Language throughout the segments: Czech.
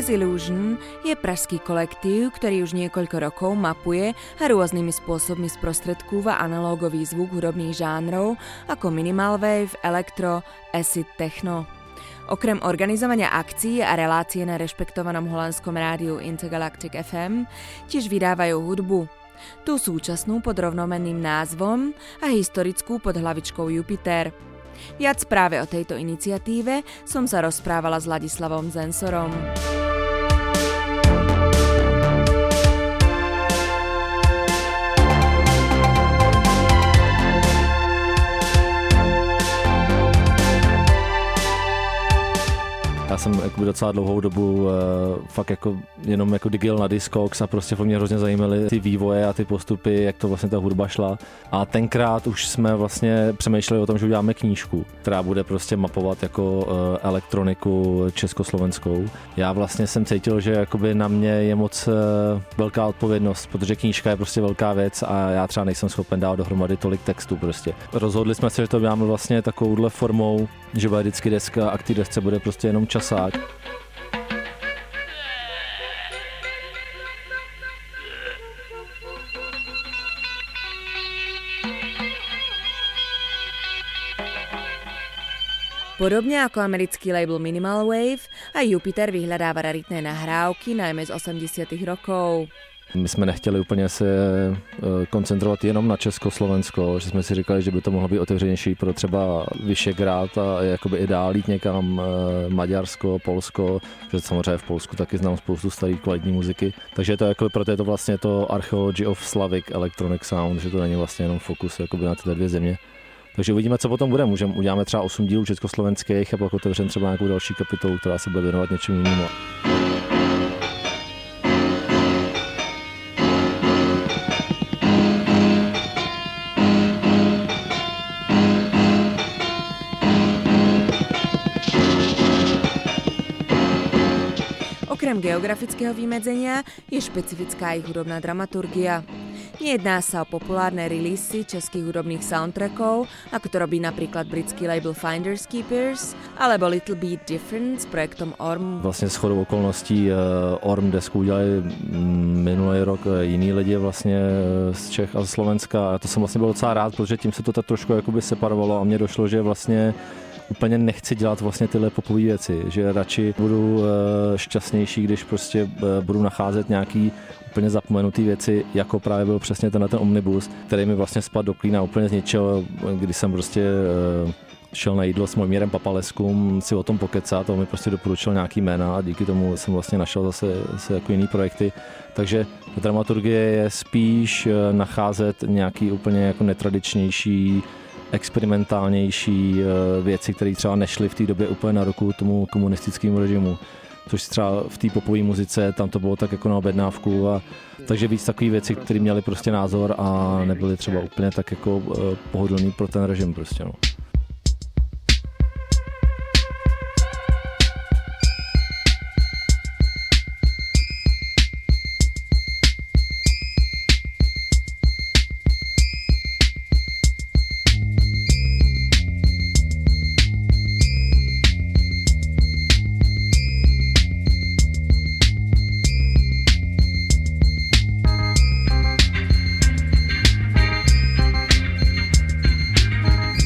Endless Illusion je pražský kolektív, ktorý už niekoľko rokov mapuje a rôznymi spôsobmi sprostredkúva analogový zvuk hudobných žánrov ako minimal wave, elektro, acid techno. Okrem organizovania akcií a relácie na rešpektovanom holandskom rádiu Intergalactic FM tiež vydávajú hudbu. Tú súčasnú pod rovnomenným názvom a historickú pod hlavičkou Jupiter – Viac práve o tejto iniciatíve som sa rozprávala s Ladislavom Zensorom. Já jsem jakoby docela dlouhou dobu uh, fakt jako jenom jako digil na Discogs a prostě mě hrozně zajímaly ty vývoje a ty postupy, jak to vlastně ta hudba šla. A tenkrát už jsme vlastně přemýšleli o tom, že uděláme knížku, která bude prostě mapovat jako uh, elektroniku československou. Já vlastně jsem cítil, že jakoby na mě je moc uh, velká odpovědnost, protože knížka je prostě velká věc a já třeba nejsem schopen dát dohromady tolik textů prostě. Rozhodli jsme se, že to uděláme vlastně takovouhle formou, že bude vždycky deska a k té desce bude prostě jenom časák. Podobne ako americký label Minimal Wave, aj Jupiter vyhľadáva raritné nahrávky, najmä z 80 rokov. My jsme nechtěli úplně se eh, koncentrovat jenom na Československo, že jsme si říkali, že by to mohlo být otevřenější pro třeba Vyšegrad a jakoby i dál jít někam eh, Maďarsko, Polsko, že samozřejmě v Polsku taky znám spoustu staré kvalitní muziky. Takže to jako, proto je to vlastně to Archeology of Slavic Electronic Sound, že to není vlastně jenom fokus jakoby na tyhle dvě země. Takže uvidíme, co potom bude. Můžeme, uděláme třeba 8 dílů československých a pak otevřeme třeba nějakou další kapitolu, která se bude věnovat něčemu jinému. Okrem geografického vymedzenia je špecifická ich hudobná dramaturgia. Nejedná sa o populárne releasy českých hudobných soundtrackov, ako to robí napríklad britský label Finders Keepers, alebo Little Bit Different s projektom ORM. Vlastně s chodou okolností uh, ORM desku udělali mm, minulý rok uh, jiný lidi vlastně uh, z Čech a z Slovenska a to jsem vlastně byl docela rád, protože tím se to tak trošku jakoby separovalo a mně došlo, že vlastně úplně nechci dělat vlastně tyhle popové věci, že radši budu eh, šťastnější, když prostě eh, budu nacházet nějaký úplně zapomenutý věci, jako právě byl přesně ten ten omnibus, který mi vlastně spadl do klína úplně z ničeho, když jsem prostě eh, šel na jídlo s Mojmírem Papaleskum si o tom pokecat, to mi prostě doporučil nějaký jména a díky tomu jsem vlastně našel zase, zase jako jiný projekty. Takže ta dramaturgie je spíš nacházet nějaký úplně jako netradičnější experimentálnější eh, věci, které třeba nešly v té době úplně na ruku tomu komunistickému režimu. Což třeba v té popové muzice, tam to bylo tak jako na objednávku a takže víc takové věci, které měly prostě názor a nebyly třeba úplně tak jako eh, pohodlný pro ten režim prostě no.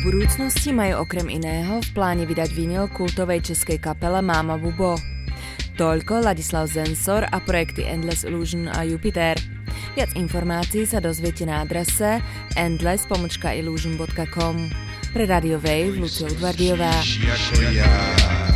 Budúcnosti majú okrem iného v pláne vydať vinyl kultovej českej kapele Máma Bubo. Toľko Ladislav Zensor a projekty Endless Illusion a Jupiter. Viac informácií sa dozviete na adrese endless-illusion.com. Pre Radio Wave Lucia Udvardiová. Jako ja.